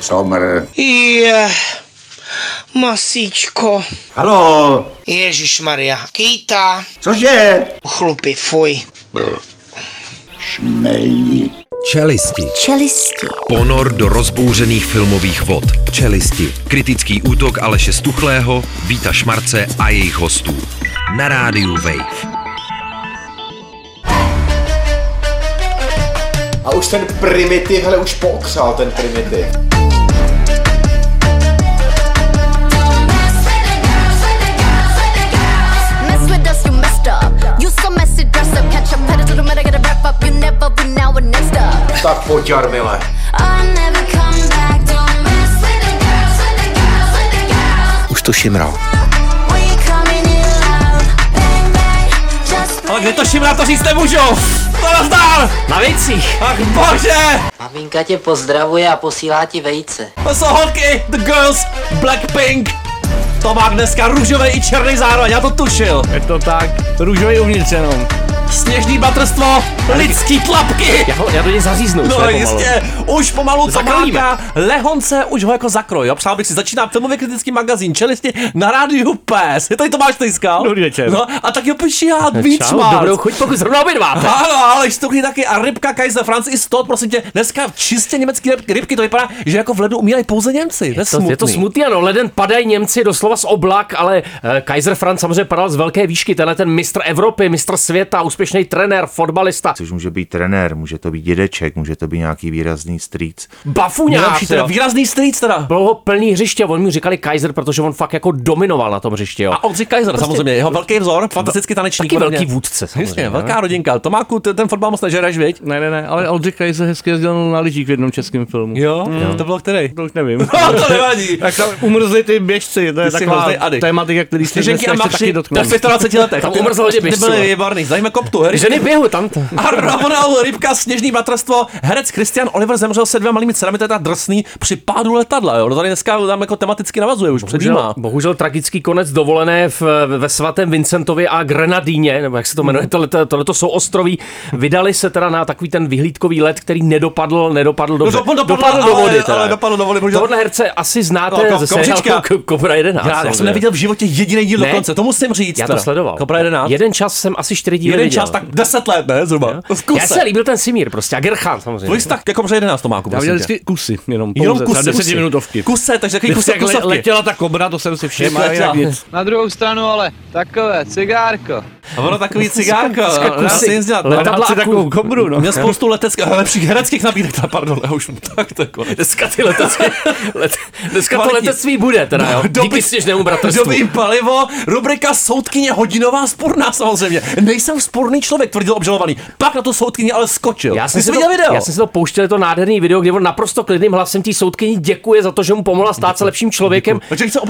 Somr. Je, masíčko. Halo, Ježíš Maria. Kýta. cože? Chlupy, fuj. Šmelí. Čelisti. Čelisti. Ponor do rozbouřených filmových vod. Čelisti. Kritický útok Aleše Stuchlého, Víta Šmarce a jejich hostů. Na rádiu Wave. A už ten primitiv, hele, už pootřál ten primitiv. To. Tak pojď, Jarmile. I'll never come Ale kde to šimrá, to říct nemůžu! To nazdár! Na vejcích! Ach bože! Maminka tě pozdravuje a posílá ti vejce. To jsou holky, the girls, Blackpink. To má dneska růžový i černý zároveň, já to tušil. Je to tak, růžový uvnitř jenom. Sněžný batrstvo, lidský tlapky. Já, ho, já do něj zaříznu. No pomalu. jistě, už pomalu Zakrojíme. Tomáka, Lehonce už ho jako zakroj, jo? Přál bych si, začíná filmově kritický magazín, čelisti na rádiu PES. Je tady Tomáš Tejskal? Dobrý večer. No a tak jo píši já, víc Čau, dobrou chuť, pokud zrovna obědváte. Ano, ale štuchy taky a rybka Kaiser France i Stott, prosím tě, dneska čistě německé rybky, rybky, to vypadá, že jako v ledu umírají pouze Němci. To je, To, smutný. je to smutný, ano, leden padají Němci doslova z oblak, ale eh, Kaiser Franz samozřejmě padal z velké výšky, tenhle ten mistr Evropy, mistr světa, úspěšný trenér, fotbalista. Což může být trenér, může to být dědeček, může to být nějaký výrazný strýc. Nejlepší teda, jo. výrazný strýc teda. Bylo ho plný hřiště, on mu říkali Kaiser, protože on fakt jako dominoval na tom hřišti, jo. A Oldřich Kaiser samozřejmě, jeho velký vzor, fantastický tanečník. Taky velký vůdce, samozřejmě. Jasně, velká rodinka. Tomáku, ty ten fotbal moc nežereš, viď? Ne, ne, ne, ale Oldřich Kaiser hezky jezdil na lyžích v jednom českém filmu. Jo, to bylo který? To už nevím. No, to nevadí. tak tam umrzli ty běžci, to je taková tématika, který mapři taky po dotkneme. 25 letech. Tam umrzl hodně Ty běžců, byli výborný, zajme koptu. Hry- Ženy běhu tam. A rovnou rybka, sněžný bratrstvo, herec Christian Oliver zemřel se dvěma malými dcerami, to je ta drsný, při pádu letadla, jo. To tady dneska tam jako tematicky navazuje už Bohužel, předjímá. bohužel tragický konec dovolené v, ve svatém Vincentovi a Grenadíně, nebo jak se to jmenuje, tohle, tohle to jsou ostroví. Vydali se teda na takový ten vyhlídkový let, který nedopadl, nedopadl dobře. dopadl, dopadl do ale- vody. Teda. ale dopadl do vody, bohužel. Tohle herce asi znáte No, ze seriálu Kobra 11. Já, já jsem neviděl v životě jediný díl Ne? dokonce, to musím říct. Já to sledoval. Kobra 11. Jeden čas jsem asi čtyři díly viděl. Čas, tak 10 let, ne, zhruba. V kuse. Já se líbil ten Simír prostě a Gerchan samozřejmě. Tvůj vztah ke Kobře 11, Tomáku, Já prosím viděl vždycky kusy, jenom, Jenom pouze, kusy, třeba kusy. desetiminutovky. Kuse, takže takový kusek jak letěla ta kobra, to jsem si všiml, Jak letěla. jak nic. Na druhou stranu ale takové, cigárko. A ono takový cigárko. No, já si nic dělat. Letadla si takovou kobru, no. Měl spoustu leteckých, lepších hereckých nabídek, teda, pardon, já už tak to je konec. Dneska ty letecké, let, dneska to letectví bude teda, jo. Díky sněžnému bratrstvu. Dobrý palivo, rubrika soudkyně hodinová sporná samozřejmě. Nejsem sporný člověk, tvrdil obžalovaný. Pak na to soudkyně ale skočil. Já jsem, si to, viděl video? já jsem si to pouštěl, to nádherný video, kde on naprosto klidným hlasem té soudkyni děkuje za to, že mu pomohla stát se lepším člověkem.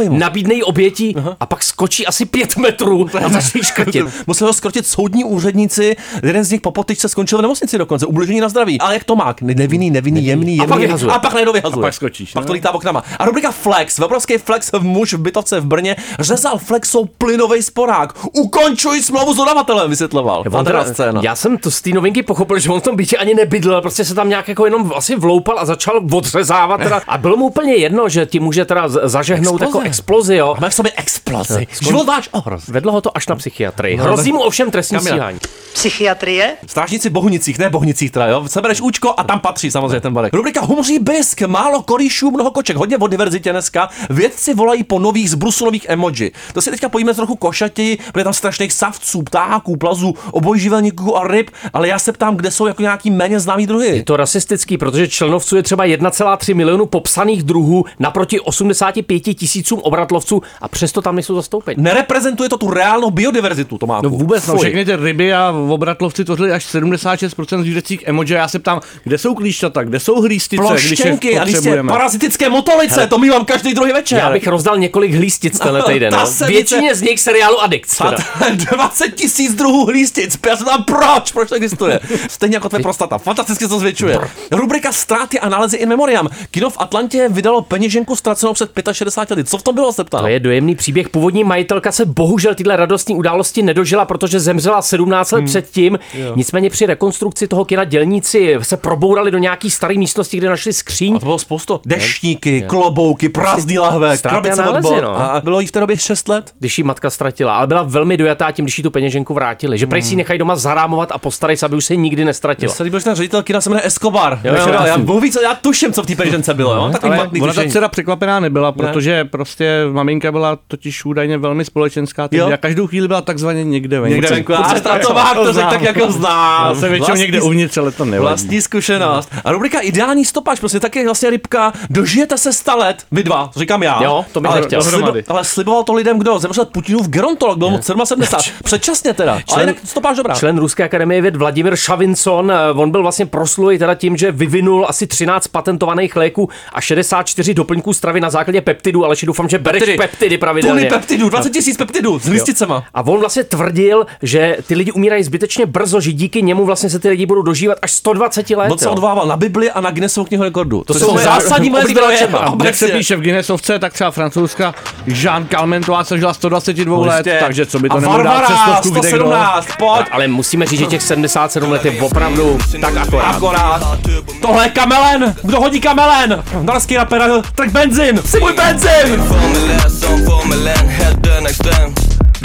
Nabídne jí obětí a pak skočí asi pět metrů a začne škrtit. Museli ho skrotit soudní úředníci, jeden z nich po potyčce skončil v nemocnici dokonce, ubližení na zdraví. Ale jak to má? Nevinný, nevinný, jemný, A jemný. pak vyhazuje. A pak najednou vyhazuje. A pak skočíš, Pak no. to lítá oknama. A rubrika Flex, obrovský Flex v muž v bytovce v Brně, řezal Flexou plynový sporák. Ukončuj smlouvu s dodavatelem, vysvětloval. Teda- scéna. Já jsem to z té novinky pochopil, že on v tom bytě ani nebydlel, prostě se tam nějak jako jenom asi vloupal a začal odřezávat teda. A bylo mu úplně jedno, že ti může teda zažehnout Exploze. jako explozi, jo. Má v sobě explozi. Život váš ohroz. Vedlo ho to až na psychiatrii. No, Hrozí mu ovšem trestní Kamila. stíhání. Psychiatrie? Strážníci Bohunicích, ne Bohunicích teda, jo. Sebereš účko a tam patří samozřejmě ten barek. Rubrika Humří bisk, málo korýšů, mnoho koček, hodně o diverzitě dneska. Vědci volají po nových zbrusulových emoji. To si teďka pojíme trochu košatěji, bude tam strašných savců, ptáků, plazů, obojživelníků a ryb, ale já se ptám, kde jsou jako nějaký méně známý druhy. Je to rasistický, protože členovců je třeba 1,3 milionu popsaných druhů naproti 85 tisíců obratlovců a přesto tam nejsou zastoupeni. Nereprezentuje to tu reálnou biodiverzitu, to má. No vůbec, no, všechny ty ryby a obratlovci tvořili až 76% zvířecích emoji. Já se ptám, kde jsou klíšťata, kde jsou hlístice, když je Ploštěnky a jistě potřebujeme. parazitické motolice, Hele. to mívám každý druhý večer. Já bych rozdal několik hlístic tenhle týden. No. Většině z nich seriálu. Fat, 20 tisíc druhů hlístic. Já se tam proč? Proč to existuje? Stejně jako tvoje prostata. Fantasticky se to zvětšuje. Rubrika Ztráty a nálezy in memoriam. Kino v Atlantě vydalo peněženku ztracenou před 65 lety. Co v tom bylo, se ptám? To je dojemný příběh. Původní majitelka se bohužel tyhle radostní události nedožila přežila, protože zemřela 17 let předtím. Nicméně při rekonstrukci toho kina dělníci se probourali do nějaký staré místnosti, kde našli skříň. A to bylo spoustu. Deštníky, klobouky, prázdný lahve, krabice od nálezy, no. A bylo jí v té době 6 let? když ji matka ztratila, ale byla velmi dojatá tím, když jí tu peněženku vrátili, že prej si nechají doma zarámovat a postarají se, aby už se nikdy nestratila. Mně se líbilo, že ten ředitel kina se jmenuje Escobar. Jo, jo, já, jasný. Bůh ví, co, já tuším, co v té peněžence bylo. Jo? Ale matný ona ta dcera překvapená nebyla, protože prostě maminka byla totiž údajně velmi společenská, Jo. a každou chvíli byla takzvaně někde venku. Někde venku. A Stratovák to řekl tak, jako zná. Jsem většinou někde uvnitř, ale to nevadí. Vlastní zkušenost. A rubrika Ideální stopaž, prostě taky vlastně rybka. Dožijete se 100 let, vy dva, to říkám já. Jo, to bych ale, nechtěl. slibo, ale sliboval to lidem kdo? Zemřel Putinův gerontolog, byl mu 77. Předčasně teda. Ale Člen- jinak stopáž dobrá. Člen Ruské akademie věd Vladimír Šavinson, eh, on byl vlastně proslulý teda tím, že vyvinul asi 13 patentovaných léků a 64 doplňků stravy na základě peptidů, ale doufám, že bereš Peptidy. peptidy pravidelně. Tuny peptidů, 20 tisíc peptidů s listicema. A on vlastně tvrdil, že ty lidi umírají zbytečně brzo, že díky němu vlastně se ty lidi budou dožívat až 120 let. On se odvával na Bibli a na Guinnessovu knihu rekordů. To, jsou jsou zásadní moje zdroje. jak se Obecně. píše v Guinnessovce, tak třeba francouzská Jean Calmentová se žila 122 let, Prostě. takže co by to nemohlo dát přes stovku kde kdo. 117, pojď. Ale musíme říct, že těch 77 let je opravdu tak akorát. Akorát. Tohle je kamelen. Kdo hodí kamelen? Norský rapper, trk benzin. Si můj benzin.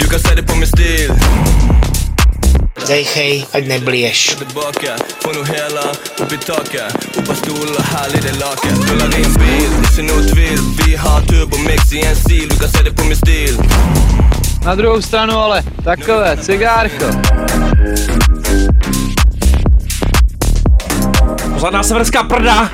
Formulär som formelen, helt dön extrem Du kan se på min stil Dejchej, ať stil Na druhou stranu ale takové, cigárko. Pořádná severská prda.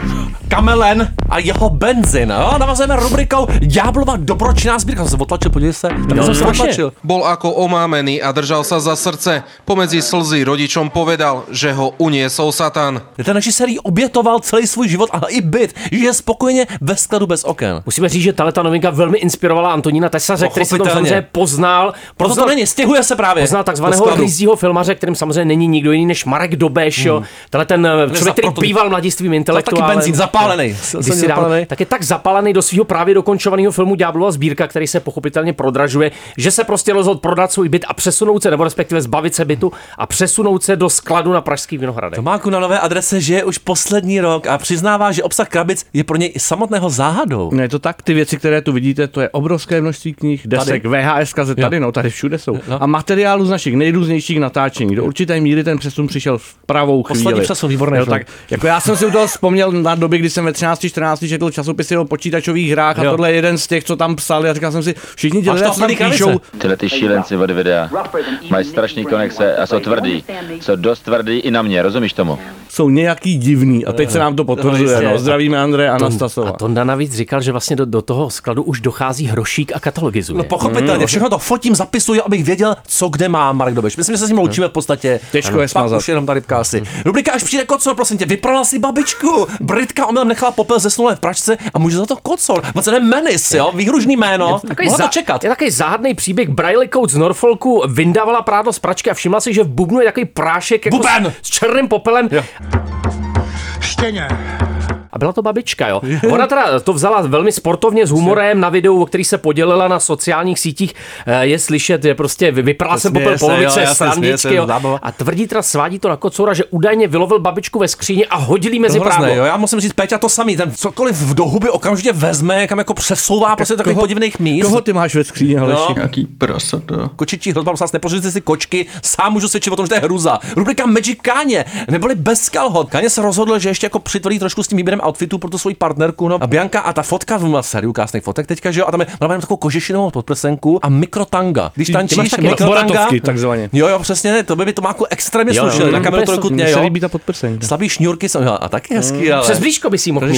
Kamelen a jeho benzin. Jo, navazujeme rubrikou Ďáblova dobročinná sbírka. Jsem se otlačil, podívej se. Tak jsem se otlačil. Bol ako omámený a držal sa za srdce. Pomedzi slzy rodičom povedal, že ho uniesol Satan. Ten režisér obětoval celý svůj život, ale i byt. Žije spokojeně ve skladu bez oken. Musíme říct, že tahle ta novinka velmi inspirovala Antonína Tesaře, který se tam samozřejmě poznal. Proto to není, stěhuje se právě. Poznal takzvaného hryzího filmaře, kterým samozřejmě není nikdo jiný než Marek Dobeš. Hmm. Tenhle ten člověk, který býval mladistvím intelektuálem. benzín, zapálený. Když Silně si dal, zapálený. tak je tak zapálený do svého právě dokončovaného filmu Ďáblova sbírka, který se pochopitelně prodražuje, že se prostě rozhodl prodat svůj byt a přesunout se, nebo respektive zbavit se bytu a přesunout se do skladu na Pražský Vinohradech. Tomáku na nové adrese žije už poslední rok a přiznává, že obsah krabic je pro něj i samotného záhadou. Ne, je to tak, ty věci, které tu vidíte, to je obrovské množství knih, desek, VHS kazet, tady, no, tady všude jsou. No. A materiálu z našich nejrůznějších natáčení. Do určité míry ten přesun přišel v pravou chvíli. Poslední přesun, výborný film. tak, jako já jsem si u toho vzpomněl na doby, kdy jsem ve 13-14 četl časopisy o počítačových hrách a Jo. tohle je jeden z těch, co tam psali a říkal jsem si, všichni ti lidé, co tam píšou? Tyhle ty šílenci od videa mají strašný konexe a jsou tvrdý. Jsou dost tvrdý i na mě, rozumíš tomu? Jsou nějaký divný a teď se nám to potvrzuje. jistě. No, zdravíme Andreje A Anastasova. Tonda navíc říkal, že vlastně do, do toho skladu už dochází hrošík a katalogizuje. No pochopitelně, všechno to fotím, zapisuju, abych věděl, co kde má Marek Dobeš. Myslím, že se s ním loučíme v podstatě. Těžko je Pak smazat. Už jenom ta rybka asi. Rubrika, až přijde kocor, prosím tě, vyprala si babičku. Britka omylem nechala popel zesnulé v pračce a může za to kocor. Se jmenuje Menis, jo, výhružný jméno. Takový Mohla za- to čekat. Je takový záhadný příběh. Briley Coates z Norfolku vyndávala prádlo z pračky a všimla si, že v bubnu je takový prášek jako Buben! s, s černým popelem. Jo. Štěně. A byla to babička, jo. Ona teda to vzala velmi sportovně s humorem na videu, o který se podělila na sociálních sítích. Eh, Je slyšet, že prostě vy- vyprala jsem popel se, jo, polovice směje srandičky, jo. A tvrdí teda svádí to na kocoura, že údajně vylovil babičku ve skříni a hodil jí mezi prádlo. jo, já musím říct, Péťa to samý, ten cokoliv do huby okamžitě vezme, kam jako přesouvá prostě takových koho- podivných míst. Koho ty máš ve skříně, Aleši? No. Jaký prasata. Kočičí hrozba, prosím vás, nepořiďte si kočky, sám můžu svědčit o tom, že to je hruza. Rubrika Magic Káně, neboli bez kalhot. Káně se rozhodl, že ještě jako přitvrdí trošku s tím výběrem outfitu pro tu svoji partnerku. No. A Bianka a ta fotka, v má sériu krásných fotek teďka, že jo, a tam je, má jenom takovou kožešinovou podprsenku a mikrotanga. Když tančíš mikrotanga, takzvaně. Jo, jo, přesně, to by mi to máku extrémně Jo, jo, slušelo. jo, Na kameru to se jo. líbí ta podprsenka. Slabý šňůrky jsou, jo, a taky hezký, ale. Přes blížko by si mohl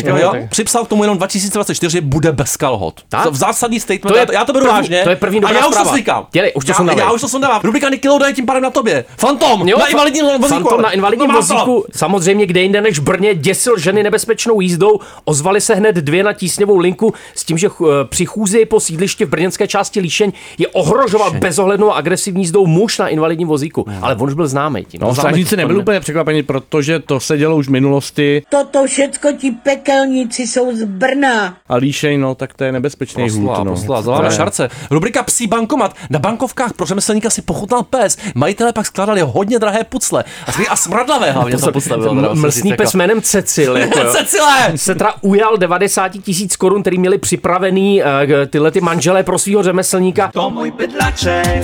připsal k tomu jenom 2024 bude bez kalhot. V zásadní statement, To je já, to, beru vážně. to je první a dobrá já už to slíkám. Dělej, už to sundávej. já už to sundávám. Rubrika Nickelodeon je tím pádem na tobě. Fantom, na invalidním vozíku. Fantom na invalidním no, má vozíku, samozřejmě kde jinde než v Brně, děsil ženy nebezpečnou jízdou. Ozvali se hned dvě na tísňovou linku s tím, že eh, při chůzi po sídlišti v brněnské části Líšeň je ohrožoval bezohlednou a agresivní jízdou muž na invalidním vozíku. Ale on už byl známý tím. No, strážníci nebyli úplně překvapeni, protože to se dělo už v minulosti Toto všecko ti pekelníci jsou z Brna. a líšeň, no, tak to je nebezpečný Poslala, hůd. No. je- šarce. Rubrika Psí bankomat. Na bankovkách pro řemeslníka si pochutnal pes. Majitelé pak skládali hodně drahé pucle. A, smradlavé hlavně to postavil. teda, musím Mlsný pes jako. jménem Cecil. Jako, jo. Cecile! Se teda ujal 90 tisíc korun, který měli připravený uh, tyhle ty manželé pro svého řemeslníka. To můj bydlaček,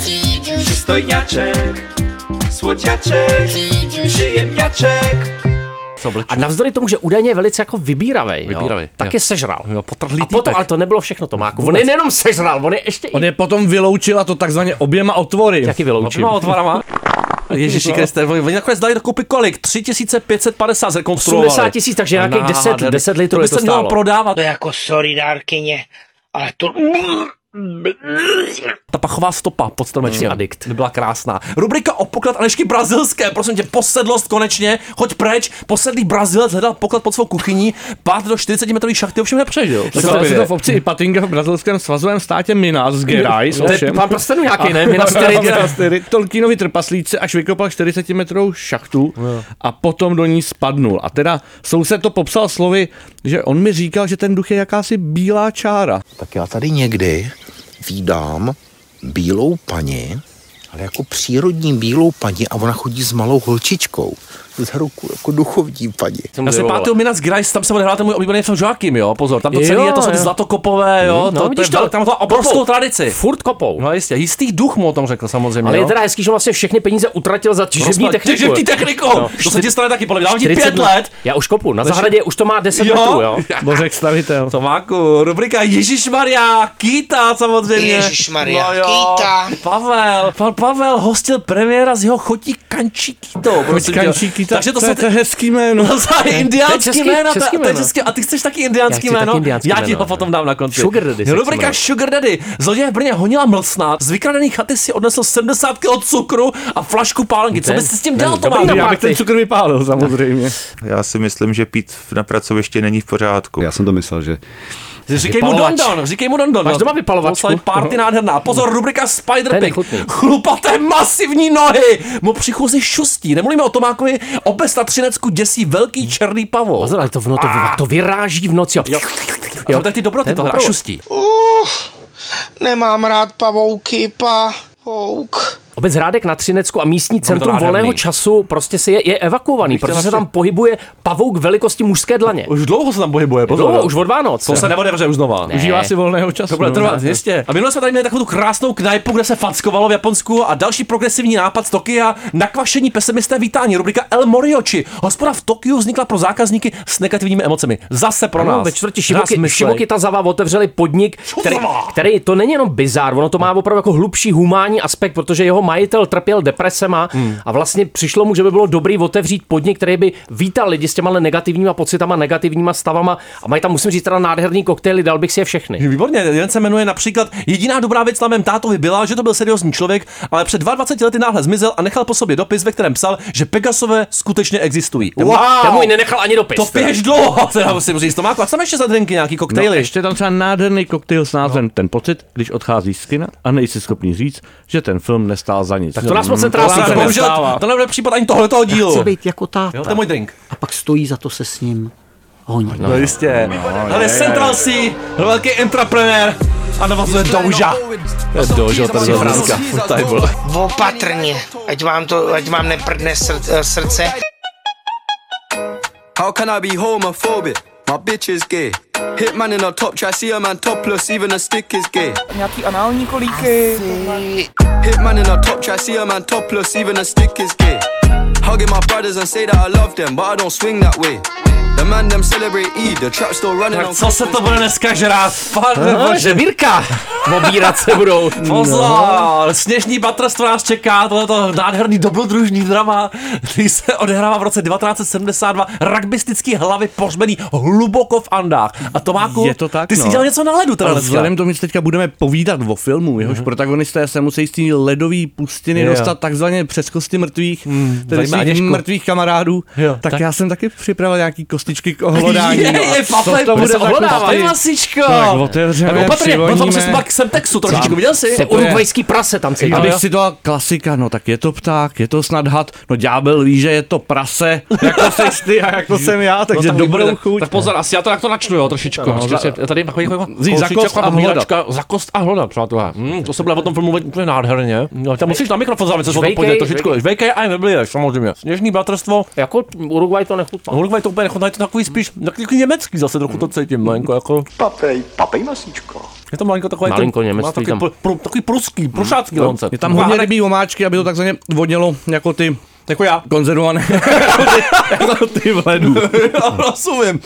přistojňaček, svodňaček, příjemňaček. A navzdory tomu, že údajně je velice jako vybíravý, Vybíravej, jo, tak jo. je sežral. Jo, potrhlý a potom, ale to nebylo všechno, Tomáku. On je nejenom sežral, on je ještě On je potom vyloučil a to takzvaně oběma otvory. Jaký vyloučil? Oběma otvarama. Ježíši No. Kriste, oni nakonec dali dokupy kolik? 3550 zrekonstruovali. 80 tisíc, takže nějakých 10, Nádherný. 10 litrů to by se mělo stálo. prodávat. To je jako sorry, dárkyně, ale to... Ta pachová stopa pod stromečkem. Adikt. By byla krásná. Rubrika o poklad Alešky brazilské. Prosím tě, posedlost konečně. Hoď preč. Posedlý Brazilec hledal poklad pod svou kuchyní. Pát do 40 metrový šachty ovšem nepřežil. Tak to, to v obci Ipatinga v brazilském svazovém státě Minas Gerais. To je ovšem. pán prstenů nějaký, ne? Minas Tirith. Tolkienovi trpaslíci až vykopal 40 metrů šachtu a potom do ní spadnul. A teda soused to popsal slovy, že on mi říkal, že ten duch je jakási bílá čára. Tak já tady někdy vídám bílou paní, ale jako přírodní bílou paní a ona chodí s malou holčičkou. Za ruku jako duchovní paní. Já si pamatuju Minas Gerais, tam se odehrál ten můj oblíbený film Joachim, jo, pozor, tam to Jo, celé je, to jsou ty zlatokopové, jo, Hmm, no, to, to, vidíš je, to, tam to obrovskou kopou. tradici. Furt kopou. No jistě, jistý duch mu o tom řekl samozřejmě, Ale jo. je teda hezký, že vlastně všechny peníze utratil za těžební techniku. Těžební technikou! No, To se ti stane taky, podle mě, dám ti 40 pět let. Já už kopu, na zahradě už to má 10 metrů, jo. Bořek stavitel. Tomáku, rubrika Ježíš Maria, Kýta samozřejmě. Ježišmarja, no jo. Kýta. Pavel, pan Pavel hostil premiéra z jeho chotí Kančí Kýto. Kýta, Takže to to jsou je- to je hezký jméno. No, to je indiánský český- jméno, to, český jméno. a ty chceš taky Já indiánský taky jméno? indiánský Já ti ho potom dám na konci. Sugar Daddy Rubrika jmenovat. Sugar Daddy. Zloděj v Brně honila mlsna, z vykradených chaty si odnesl 70 kg cukru a flašku pálenky. Co bys s tím dělal, na Já bych ten cukr vypálil samozřejmě. Já si myslím, že pít na pracovišti není v pořádku. Já jsem to myslel, že Říkej mu Vypalovač. Dondon, říkej mu Dondon. Máš doma vypalovačku? Party nádherná. Pozor, rubrika To je Spider-Pig. nechutný. Chlupaté masivní nohy. Mu přichozí šustí. Nemluvíme o Tomákovi, obec na Třinecku děsí velký černý pavou. Pozor, ale to, no, to, to vyráží v noci. Jo. Jo, tak ty dobroty doprovod. šustí. Uh, nemám rád pavouky, pavouk. Obec Hrádek na Třinecku a místní centrum volného času prostě se je, je evakuovaný, chtěl protože se tam pohybuje pavouk velikosti mužské dlaně. Už dlouho se tam pohybuje, pozor. Dlouho, už od Vánoc. To se neodevře už znova. Užívá si volného času. To bude no. trvat, jistě. A minule jsme tady měli takovou tu krásnou knajpu, kde se fackovalo v Japonsku a další progresivní nápad z Tokia. Nakvašení pesimisté vítání, rubrika El Moriochi. Hospoda v Tokiu vznikla pro zákazníky s negativními emocemi. Zase pro Ano, nás. ve čtvrti Shibuki, myslej. Shibuki Tazawa otevřeli podnik, který, který, to není jenom bizár, ono to má opravdu jako hlubší humánní aspekt, protože jeho majitel trpěl depresema Hmm. a vlastně přišlo mu, že by bylo dobrý otevřít podnik, který by vítal lidi s těma negativníma pocitama, negativníma stavama a mají tam, musím říct, teda nádherný koktejly, dal bych si je všechny. Výborně, jeden se jmenuje například Jediná dobrá věc na mém tátovi byla, že to byl seriózní člověk, ale před 22 lety náhle zmizel a nechal po sobě dopis, ve kterém psal, že Pegasové skutečně existují. Můj- Ten můj nenechal ani dopis. To pěš dlouho, teda musím říct. Tomáku, a co máš ještě za drinky, nějaký No, koktejly? ještě tam třeba nádherný koktejl s názvem No. Ten pocit, když odchází z kina a nejsi schopný říct, že ten film nestál za nic. Tak to nás moc Mm, netrápí, Bohužel, to nebude případ ani tohletoho dílu. Chci být jako táta. Jo, to je můj drink. A pak stojí za to se s ním honit. No jistě. Hele, Central Sea, velký entrepreneur a navazuje Douža. To je Doužo, tady byl dneska. Tady byl. Opatrně, ať vám to, ať vám neprdne sr- srdce. How can I be homophobic? My bitch is gay. Hitman in a top try, see a man topless, even a stick is gay. Nějaký anální kolíky. Hitman in a top try, see a man topless, even a stick is gay. Hugging my brothers and say that I love them, but I don't swing that way. The man them celebrate Eid, the trap still running Tak on co se to bude dneska žrát? Pane No, bože. žebírka. Obírat se budou. Pozor, sněžní batrstvo nás čeká, tohleto nádherný dobrodružný drama, který se odehrává v roce 1972, rugbystický hlavy pohřbený hluboko v Andách. A Tomáku, Je to tak, ty jsi no. dělal něco na ledu teda Ale dneska. vzhledem k tomu, že teďka budeme povídat o filmu, jehož protagonisté se musí z té ledové pustiny Jo. dostat takzvaně přes kosti mrtvých, tedy Aněšku. mrtvých kamarádů, Jo, tak, tak- já jsem taky připravil nějaký kostičky k ohlodání. Je, no je, co Pape, to bude se za ohlodává, kosty? Vlasičko. Tak otevřeme, opatrně, potom přivoníme. si pak sem textu trošičku, viděl jsi? To je urugvajský prase tam cítil. Abych si to klasika, no tak je to pták, je to snad had, no ďábel ví, že je to prase, jako seš ty a jako jsem já, takže tak dobrou chuť. Tak pozor, asi já to takto načnu, jo, trošičku. No, za- tady takový jako Vzít za kost a hlodat. Za kost a hlodat, přátelé. Hmm, to se bude o tom filmu úplně nádherně. No, tam musíš na mikrofon závět, co se o tom Žvejkej, pojde trošičku. žvejkej. A nebyli, samozřejmě. Sněžný bratrstvo. Jako Uruguay to nechutná. Uruguay to úplně nechutná, je to takový spíš, takový německý zase trochu to cítím, malinko, jako. Papej, papej masíčko. Je to malinko takové. Malinko němectví má takový, tam. pr, pr, takový pruský, prušácký lonce. je tam hodně rybí omáčky, aby to takzvaně vonělo jako ty Jako já. konzervované, jako ty v ledu. Já rozumím.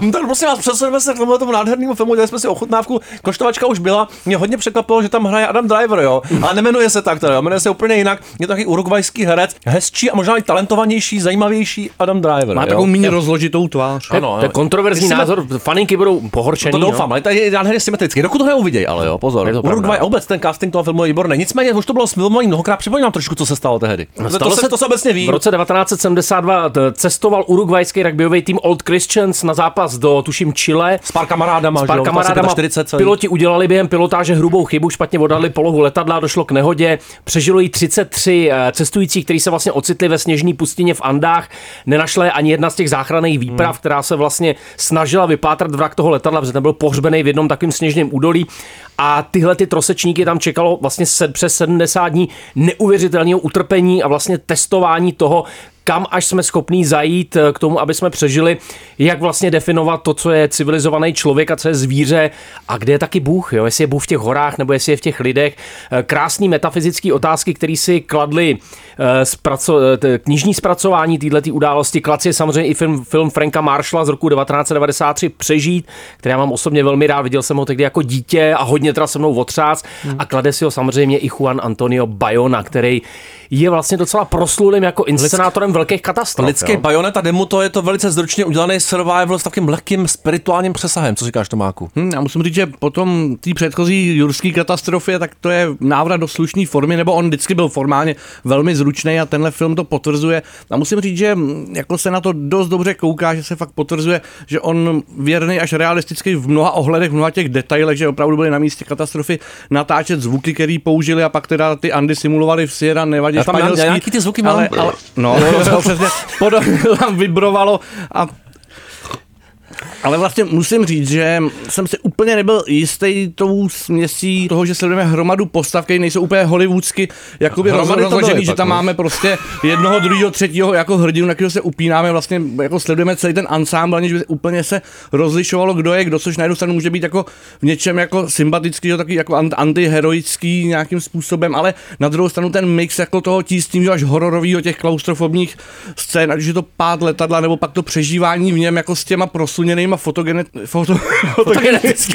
Hm, Tak prosím vás, přesuneme se k tomuhle tomu nádhernému filmu, dělali jsme si ochutnávku, koštovačka už byla. Mě hodně překvapilo, že tam hraje Adam Driver, jo. Ale nemenuje se tak teda, jo. jmenuje se úplně jinak. Je to takový urugvajský herec, hezčí a možná i talentovanější, zajímavější Adam Driver. Má jo. takovou méně rozložitou tvář. Ano, To je kontroverzní jsme- názor, faninky budou pohorčený. To no. doufám, ale to je nádherně symetrický. Dokud to neuviděj, ale jo, pozor. To. Uruguay a vůbec ten casting toho filmu je výborný. Nicméně už to bylo filmovaný mnohokrát. Připomínám trošku, co se stalo tehdy. to, Stalo se, to se obecně ví. V roce 1972 t- cestoval urugvajský rugbyový tým Old Christians na zápas do, tuším, Chile. S pár kamarádama, S pár kamarádama 40 celý. piloti udělali během pilotáže hrubou chybu, špatně odhadli polohu letadla, došlo k nehodě, přežilo jí 33 eh, cestujících, kteří se vlastně ocitli ve sněžní pustině v Andách. Nenašla je ani jedna z těch záchranných výprav, Hmm. která se vlastně snažila vypátrat vrak toho letadla, protože ten byl pohřbený v jednom takovém sněžném údolí. A tyhle ty trosečníky tam čekalo vlastně přes 70 dní neuvěřitelného utrpení a vlastně testování toho, kam až jsme schopní zajít eh, k tomu, aby jsme přežili, jak vlastně definovat to, co je civilizovaný člověk a co je zvíře a kde je taky Bůh, jo? jestli je Bůh v těch horách nebo jestli je v těch lidech. Eh, Krásný metafyzické otázky, které si kladly eh, zpraco- knižní zpracování této události. Klad si je samozřejmě i film, film Franka Marshalla z roku 1993 Přežít, který já mám osobně velmi rád, viděl jsem ho tehdy jako dítě a hodně teda se mnou otřác a klade si ho samozřejmě i Juan Antonio Bayona, který je vlastně docela proslulým jako inscenátorem velkých katastrof. Lidský jo. bajonet a demo to je to velice zručně udělaný survival s takovým lehkým spirituálním přesahem. Co říkáš, Tomáku? Hm, já musím říct, že potom té předchozí jurské katastrofě, tak to je návrat do slušné formy, nebo on vždycky byl formálně velmi zručný a tenhle film to potvrzuje. A musím říct, že hm, jako se na to dost dobře kouká, že se fakt potvrzuje, že on věrný až realistický v mnoha ohledech, v mnoha těch detailech, že opravdu byly na místě katastrofy natáčet zvuky, které použili a pak teda ty Andy simulovali v Sierra Nevadě Tam španělský. já nějaký ty zvuky mám. ale, ale, no, no, přesně, pod, tam vibrovalo a ale vlastně musím říct, že jsem si úplně nebyl jistý tou směsí toho, že sledujeme hromadu postav, které nejsou úplně hollywoodsky jakoby Hromady rozložený, že tam no. máme prostě jednoho, druhého, třetího jako hrdinu, na kterého se upínáme, vlastně jako sledujeme celý ten ansámbl, aniž by úplně se rozlišovalo, kdo je kdo, což na jednu stranu může být jako v něčem jako sympatický, taky jako ant- antiheroický nějakým způsobem, ale na druhou stranu ten mix jako toho tísním až hororového těch klaustrofobních scén, ať už je to pád letadla, nebo pak to přežívání v něm jako s těma prosuněnýma fotogene, foto, Fotogenetický,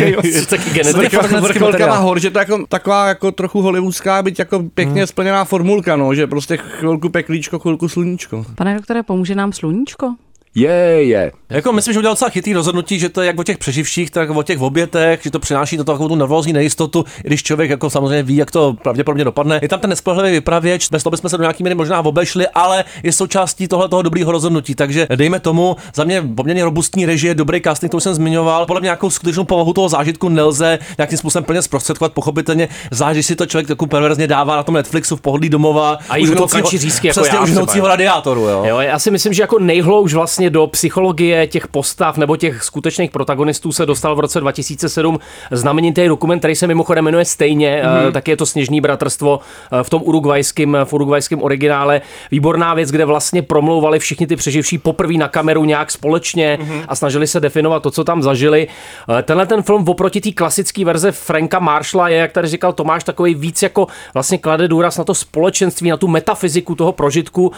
taky genetický vrch- vrcholkama hor, že to je jako, taková jako trochu hollywoodská, byť jako pěkně Hmm. splněná formulka, no, že prostě chvilku peklíčko, chvilku sluníčko. Pane doktore, pomůže nám sluníčko? Je, je. Jako myslím, že udělal docela chytrý rozhodnutí, že to je jak o těch přeživších, tak o těch obětech, že to přináší do toho takovou tu nervózní nejistotu, i když člověk jako samozřejmě ví, jak to pravděpodobně dopadne. Je tam ten nespolehlivý vypravěč, bez toho bychom se do nějaký míry možná obešli, ale je součástí tohle toho dobrého rozhodnutí. Takže dejme tomu, za mě poměrně robustní režie, dobrý casting, to už jsem zmiňoval. Podle mě nějakou skutečnou povahu toho zážitku nelze nějakým způsobem plně zprostředkovat, pochopitelně, když si to člověk takovou perverzně dává na tom Netflixu v pohodlí domova. A jí už hnoucího- řízky jako přesně já už hnoucího radiátoru, jo. Jo, já si myslím, že jako nejhlouž vlastně do psychologie těch postav nebo těch skutečných protagonistů se dostal v roce 2007 znamenitý dokument, který se mimochodem jmenuje stejně, Mhm. mm. tak je to Sněžný bratrstvo eh, v tom urugvajském, v urugvajském originále. Výborná věc, kde vlastně promlouvali všichni ty přeživší poprvé na kameru nějak společně Mhm. a snažili se definovat to, co tam zažili. Eh, Tenhle ten film oproti té klasické verze Franka Marshalla je, jak tady říkal Tomáš, takový víc jako vlastně klade důraz na to společenství, na tu metafyziku toho prožitku.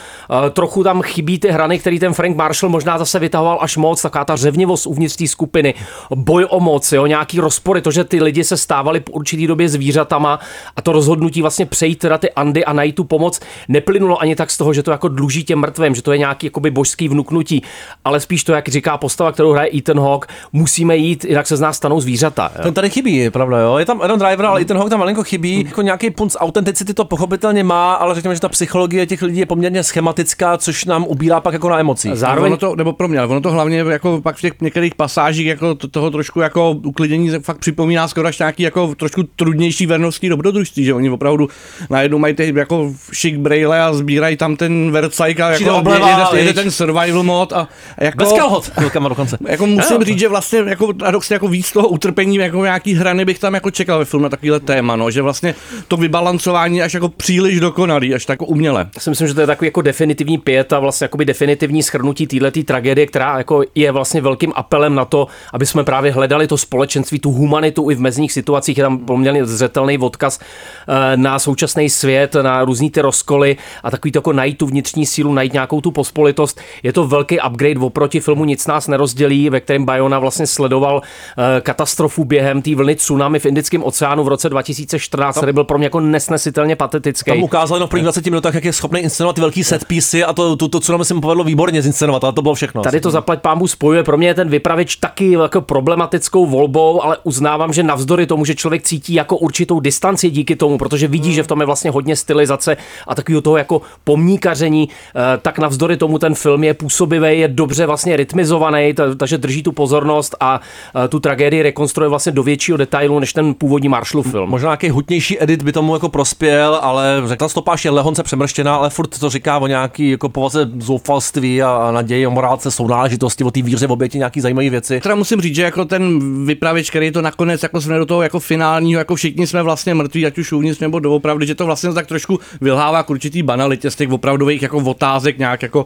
Trochu tam chybí ty hrany, který ten Frank Marshall možná zase vytahoval až moc, taková ta řevnivost uvnitř té skupiny, boj o moc, jo, nějaký rozpory, to, že ty lidi se stávali po určitý době zvířatama a to rozhodnutí vlastně přejít teda ty Andy a najít tu pomoc neplynulo ani tak z toho, že to jako dluží těm mrtvým, že to je nějaký jakoby božský vnuknutí, ale spíš to, jak říká postava, kterou hraje Ethan Hawke, musíme jít, jinak se z nás stanou zvířata. Jo. Ten tady chybí, je pravda, jo. Je tam Adam Driver, ale i ten Hawk tam malinko chybí. Jako nějaký punc autenticity to pochopitelně má, ale řekněme, že ta psychologie těch lidí je poměrně schematická, což nám ubírá pak jako na emocích. Zároveň to, nebo pro mě, ale ono to hlavně jako pak v těch některých pasážích jako to, toho trošku jako uklidění fakt připomíná skoro až nějaký jako trošku trudnější vernovský dobrodružství, že oni opravdu najednou mají ty jako šik braille a sbírají tam ten Versailles a jako obleva, jede, jede, ten survival mod a, a jako, Bez kalhot, dokonce. jako musím říct, že vlastně jako paradoxně jako víc toho utrpení, jako nějaký hrany bych tam jako čekal ve filmu na takovýhle téma, no, že vlastně to vybalancování je až jako příliš dokonalý, až tak jako uměle. Já si myslím, že to je takový jako definitivní pět a vlastně jakoby definitivní schrnutí této tragédie, která jako je vlastně velkým apelem na to, aby jsme právě hledali to společenství, tu humanitu i v mezních situacích. Je tam poměrně zřetelný odkaz eh, na současný svět, na různý ty rozkoly a takový to jako najít tu vnitřní sílu, najít nějakou tu pospolitost. Je to velký upgrade oproti filmu Nic nás nerozdělí, ve kterém Bayona vlastně sledoval eh, katastrofu během té vlny tsunami v Indickém oceánu v roce 2014, který byl pro mě jako nesnesitelně patetický. Tam ukázal jenom v prvních 20 minutách, jak je schopný inscenovat velký set a to, to, to, co nám se mu povedlo výborně zinscenovat, ale to bylo všechno. Tady to zaplať pámbu spojuje. Pro mě je ten vypravěč taky jako problematickou volbou, ale uznávám, že navzdory tomu, že člověk cítí jako určitou distanci díky tomu, protože vidí, že v tom je vlastně hodně stylizace a takového toho jako pomníkaření, eh, tak navzdory tomu ten film je působivý, je dobře vlastně rytmizovaný, ta- takže drží tu pozornost a eh, tu tragédii rekonstruuje vlastně do většího detailu než ten původní Marshallův film. Možná nějaký hutnější edit by tomu jako prospěl, ale řekla stopáž je lehonce přemrštěná, ale furt to říká o nějaký jako povaze zoufalství a, a naději, o morálce, sounáležitosti, o té víře v oběti, nějaký zajímavé věci. Teda musím říct, že jako ten vypravěč, který to nakonec jako jsme do toho jako finálního, jako všichni jsme vlastně mrtví, ať už uvnitř nebo doopravdy, že to vlastně tak trošku vylhává k určitý banalitě z těch opravdových jako otázek nějak jako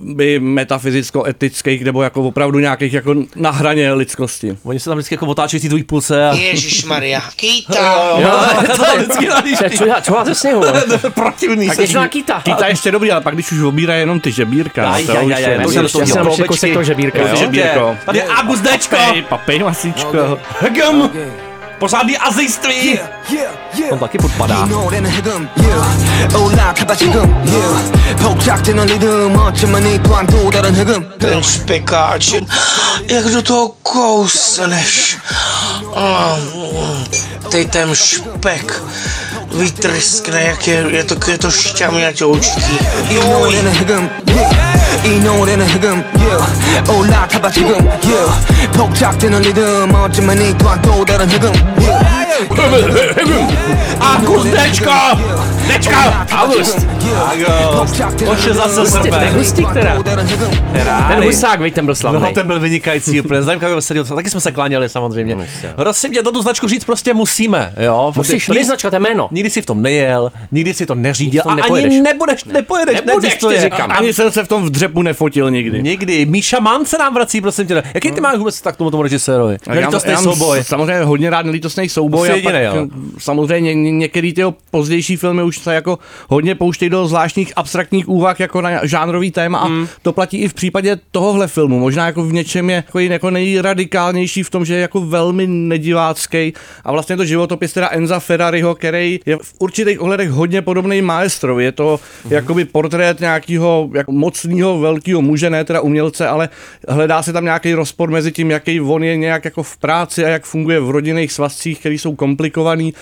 by metafyzicko-etických nebo jako opravdu nějakých jako na hraně lidskosti. Oni se tam vždycky jako otáčejí v té tvojí půlce a... Ježíš Maria. Kýta. Co, co máte sněhu? Protivný. Tak ještě na Kýta. Kýta je ještě dobrý, ale pak když už obírá jenom ty žebírka. Aj, aj, už aj, aj, to dost Já jsem kousek toho žebírka. Jo, žebírko. Tady je abuzdečko. Papej, papej, masíčko. Hegem. Pořádný azijství. On taky podpadá. Ten špekáč, jak do toho kousneš. Mm, Teď ten špek vytryskne, jak je, je to, je to 이 노래는 흑음 yeah. 올라타봐 지금 yeah. 복잡되는 리듬 어쩌면 이 또한 또 다른 흑음 yeah. Šťavňatoučký. Juj. Aguzdečko. Dečka. August. Už je zase srpen. hustý, která. Ten husák, veď, ten byl slavný. No, ten byl vynikající úplně. Zajímavý seriál. Taky jsme se kláněli samozřejmě. Prosím tě, tu značku říct prostě musíme. Jo? Musíš, je značka, to je jméno. Nikdy si v tom nejel, nikdy si to neřídil a ani nebudeš, nepojedeš, Nebudeš, neexistuje. Ani jsem se v tom v dřepu nefotil nikdy. Nikdy. Míša Mann se nám vrací, prosím tě. Jaký ty máš vůbec tak k tomu tomu režisérovi? Nelítostný souboj. Samozřejmě hodně rád nelítostný souboj. Jsi a jedinej, pak, samozřejmě ně- některé ty pozdější filmy už se jako hodně pouštějí do zvláštních abstraktních úvah jako na žánrový téma a Hmm. to platí i v případě tohohle filmu. Možná jako v něčem je jako, jako nejradikálnější v tom, že je jako velmi nedivácký a vlastně to životopis teda Enza Ferrariho, který je v určitých ohledech hodně podobný maestrovi. Je to Mhm. jakoby portrét nějakého jako mocného velkého muže, ne teda umělce, ale hledá se tam nějaký rozpor mezi tím, jaký on je nějak jako v práci a jak funguje v rodinných svazcích, které jsou komplikovaný.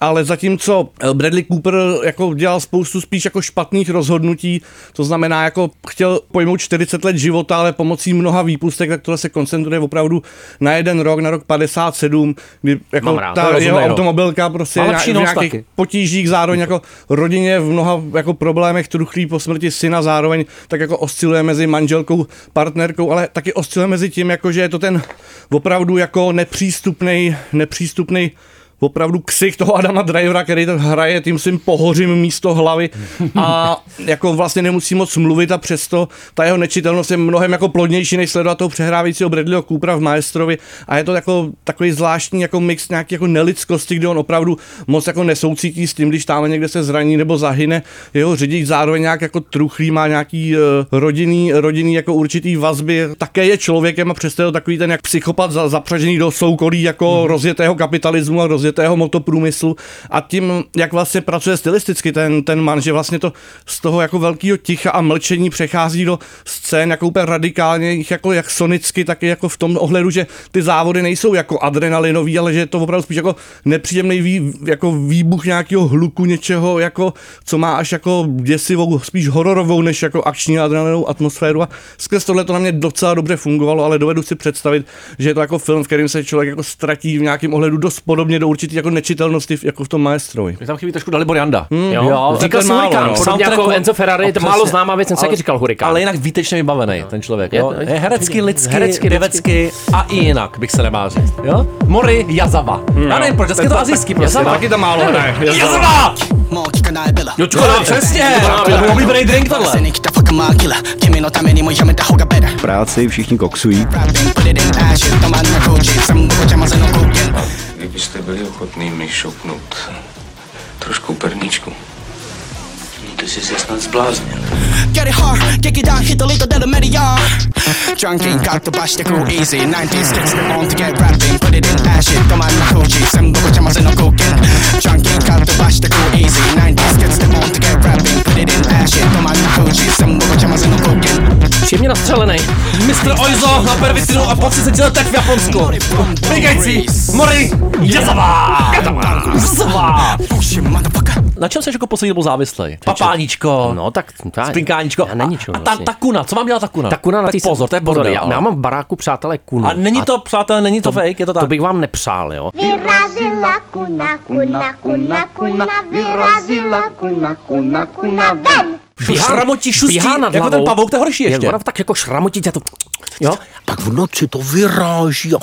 Ale zatímco eh, Bradley Cooper jako dělal spoustu spíš jako špatných rozhodnutí, to znamená jako chtěl pojmout 40 let života, ale pomocí mnoha výpustek, tak tohle se koncentruje opravdu na jeden rok, na rok 57, kdy jako Mám rád, ta jeho rok. automobilka prostě lepší v nějakých taky. potížích, zároveň jako rodině v mnoha jako problémech truchlí po smrti syna, zároveň tak jako osciluje mezi manželkou, partnerkou, ale taky osciluje mezi tím, jako že je to ten opravdu jako nepřístupný, nepřístupný opravdu ksich toho Adama Drivera, který to hraje tím svým pohořím místo hlavy a jako vlastně nemusí moc mluvit a přesto ta jeho nečitelnost je mnohem jako plodnější, než sledovat toho přehrávajícího Bradleyho Coopera v Maestrovi a je to jako takový zvláštní jako mix nějaký jako nelidskosti, kdy on opravdu moc jako nesoucítí s tím, když tam někde se zraní nebo zahyne. Jeho řidič zároveň nějak jako truchlý, má nějaký uh, rodinný, rodinný jako určitý vazby, také je člověkem a přesto je to takový ten jak psychopat za, zapřažený do soukolí jako mm. rozjetého kapitalismu a rozjetého motoprůmyslu a tím, jak vlastně pracuje stylisticky ten, ten man, že vlastně to z toho jako velkého ticha a mlčení přechází do scén jako úplně radikálně, jako jak sonicky, tak i jako v tom ohledu, že ty závody nejsou jako adrenalinový, ale že je to opravdu spíš jako nepříjemný vý, jako výbuch nějakého hluku, něčeho, jako, co má až jako děsivou, spíš hororovou, než jako akční adrenalinovou atmosféru. A skrz tohle to na mě docela dobře fungovalo, ale dovedu si představit, že je to jako film, v kterém se člověk jako ztratí v nějakém ohledu dost podobně do určitý jako nečitelnosti jako v tom maestrovi. Mě tam chybí trošku Dalibor Janda. Hmm, Jo, jo říkal jsem Hurikán, podobně jako Enzo Ferrari, to málo známá věc, jsem se taky říkal Hurikán. Ale jinak výtečně vybavený ten člověk. Je- Jo? Je, herecky, lidsky, herecky, pěvecky a i jinak bych se nemá říct. Jo? Mori Jazava. Já nevím proč, je to azijský prostě. Jazava. Taky tam málo hraje. Jazava! Jočko, no, přesně! To je můj oblíbený drink tohle. V práci všichni koksují. Kdybyste byli ochotný mi šopnout trošku perníčku. No ty jsi se snad zbláznil. Get it hard, kick it down, hit a little than the media. Drunk ain't got to bash the crew easy. 90s kicks them on to get rapping, put it in ash it. Come on, no Koji, some book chama no cooking. Drunk ain't got to bash the crew easy. 90s kicks them on to get rapping, put it in ash it. Come on, no Koji, some book chama no cooking. Příjemně nastřelený. Mr. Oizo na pervitinu a po 30 letech v Japonsku. Vynikající. Mori Jazava! Jazava! Na čem jsi jako poslední dobou závislej? Papáníčko. No tak, tak Spinkáníčko. Já na ničem A ta, vlastně. ta kuna, co mám dělat ta kuna? Ta kuna na tak pozor, to je pozor, bordel. já, já mám v baráku přátelé kunu. A není to, přátelé, není to, fake, je to tak? To bych vám nepřál, jo. Vyrazila kuna, kuna, kuna, kuna, vyrazila kuna, kuna, kuna, ven! Šramotí, šustí, běhá nad jako ten pavouk, to je horší Je, ještě. Ona tak jako šramotí tě to... Jo? Pak v noci to vyráží a,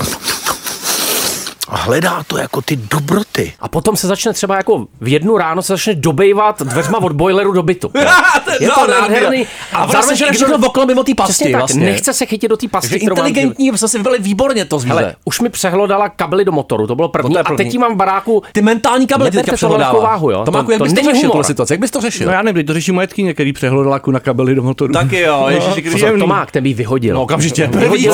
a hledá to jako ty dobroty. A potom se začne třeba jako v jednu ráno se začne dobejvat dveřma od boileru do bytu. Je to nádherný. A ona se žene všechno okolo mimo té pasti Přesně tak, vlastně. nechce se chytit do té pasti, inteligentní, jsme si vybrali výborně to zvíře. Hele, už mi přehlodala kabely do motoru, to bylo první, to je a teď první. mám v baráku. Ty mentální kabely ty teďka to na přehlodává. váhu, jo. To, Máku, jak to bys to řešil, situaci, jak bys to řešil? No já nevím, to řeší moje tkyně, který přehledala kuna kabely do motoru. Taky jo, ježiši, Pozor, příjemný. to má, ten by vyhodil. No okamžitě, první,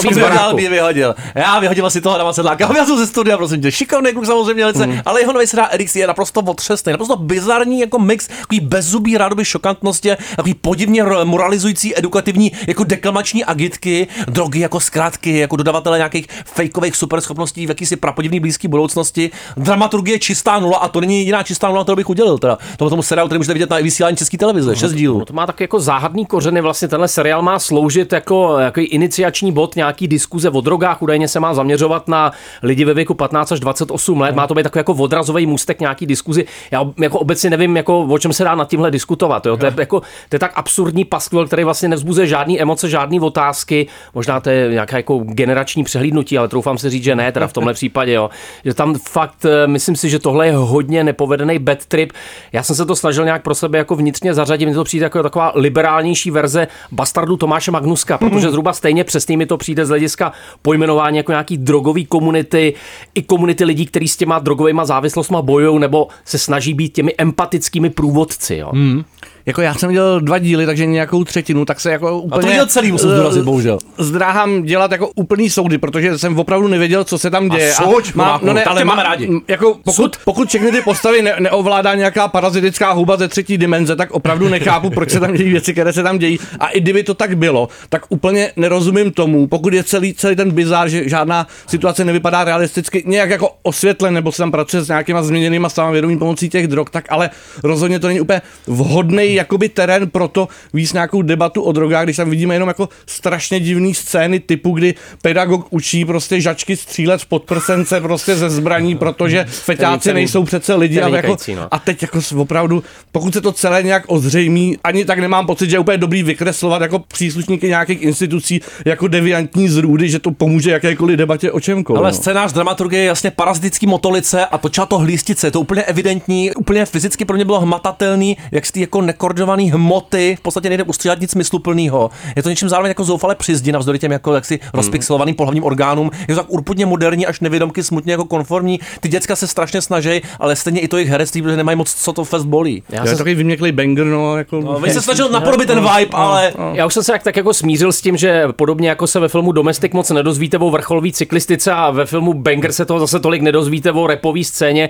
Vyhodil. Já vyhodil si toho Adama Sedláka, já jsem ze studia, tě, šikovný kluk samozřejmě, velice, Mm. ale jeho nový seriál Erix je naprosto otřesný, naprosto bizarní jako mix, takový bezzubý rádoby šokantnosti, takový podivně moralizující, edukativní, jako deklamační agitky, drogy jako zkrátky, jako dodavatele nějakých fejkových superschopností v jakýsi prapodivný blízké budoucnosti, dramaturgie čistá nula a to není jediná čistá nula, kterou bych udělil, teda tomu, tomu seriálu, který můžete vidět na vysílání české televize, šest dílů. No to má tak jako záhadný kořeny, vlastně tenhle seriál má sloužit jako, jako iniciační bod nějaký diskuze o drogách, údajně se má zaměřovat na lidi ve věku 15 až 28 let, má to být takový jako odrazový můstek nějaký diskuzi. Já jako obecně nevím, jako, o čem se dá nad tímhle diskutovat. Jo? To, je, jako, to je tak absurdní paskvil, který vlastně nevzbuzuje žádný emoce, žádný otázky. Možná to je nějaké jako generační přehlídnutí, ale troufám se říct, že ne, teda v tomhle případě. Jo. Že tam fakt, eh, myslím si, že tohle je hodně nepovedený bad trip. Já jsem se to snažil nějak pro sebe jako vnitřně zařadit, mně to přijde jako taková liberálnější verze bastardu Tomáše Magnuska, protože zhruba stejně přesně mi to přijde z hlediska pojmenování jako nějaký drogový komunity, i komunity lidí, kteří s těma drogovými závislostmi bojují nebo se snaží být těmi empatickými průvodci. Jo. Hmm. Jako já jsem dělal dva díly, takže nějakou třetinu, tak se jako úplně... viděl celý, musím eh, zdůraznit, bohužel. Zdráhám dělat jako úplný soudy, protože jsem opravdu nevěděl, co se tam děje. souď, Nováku, ale máme rádi. Jako pokud, pokud všechny ty postavy ne, neovládá nějaká parazitická huba ze třetí dimenze, tak opravdu nechápu, proč se tam dějí věci, které se tam dějí. A i kdyby to tak bylo, tak úplně nerozumím tomu, pokud je celý, celý ten bizár, že žádná situace nevypadá realisticky, nějak jako osvětlen, nebo se tam pracuje s nějakýma změněnýma samovědomí pomocí těch drog, tak ale rozhodně to není úplně vhodný jakoby terén pro to víc nějakou debatu o drogách, když tam vidíme jenom jako strašně divný scény typu, kdy pedagog učí prostě žačky střílet v podprsence prostě ze zbraní, protože feťáci nejsou přece lidi. ten A, jako, no. a teď jako opravdu, pokud se to celé nějak ozřejmí, ani tak nemám pocit, že je úplně dobrý vykreslovat jako příslušníky nějakých institucí jako deviantní zrůdy, že to pomůže jakékoliv debatě o čemkoliv. Ale no. scénář dramaturgie je jasně parazitický motolice a točila to hlístice. Je to úplně evidentní, úplně fyzicky pro mě bylo hmatatelný, jak z té jako nekoordinované hmoty v podstatě nejde ustřídat nic smysluplného. Je to něčím zároveň jako zoufale přizdi navzdory těm jako jaksi rozpixelovaným pohlavním orgánům. Je to tak urputně moderní, až nevědomky smutně jako konformní. Ty děcka se strašně snaží, ale stejně i to jejich herectví, protože nemají moc, co to fest bolí. Já je takový vyměklý banger, no, jako... No, vy se snažil napodobit ten vibe, ale... Já už jsem se jak tak jako smířil s tím, že podobně jako se ve filmu Domestic moc nedozvíte o vrcholový cyklistice a ve filmu Banger se toho zase tolik nedozvíte o repový scéně,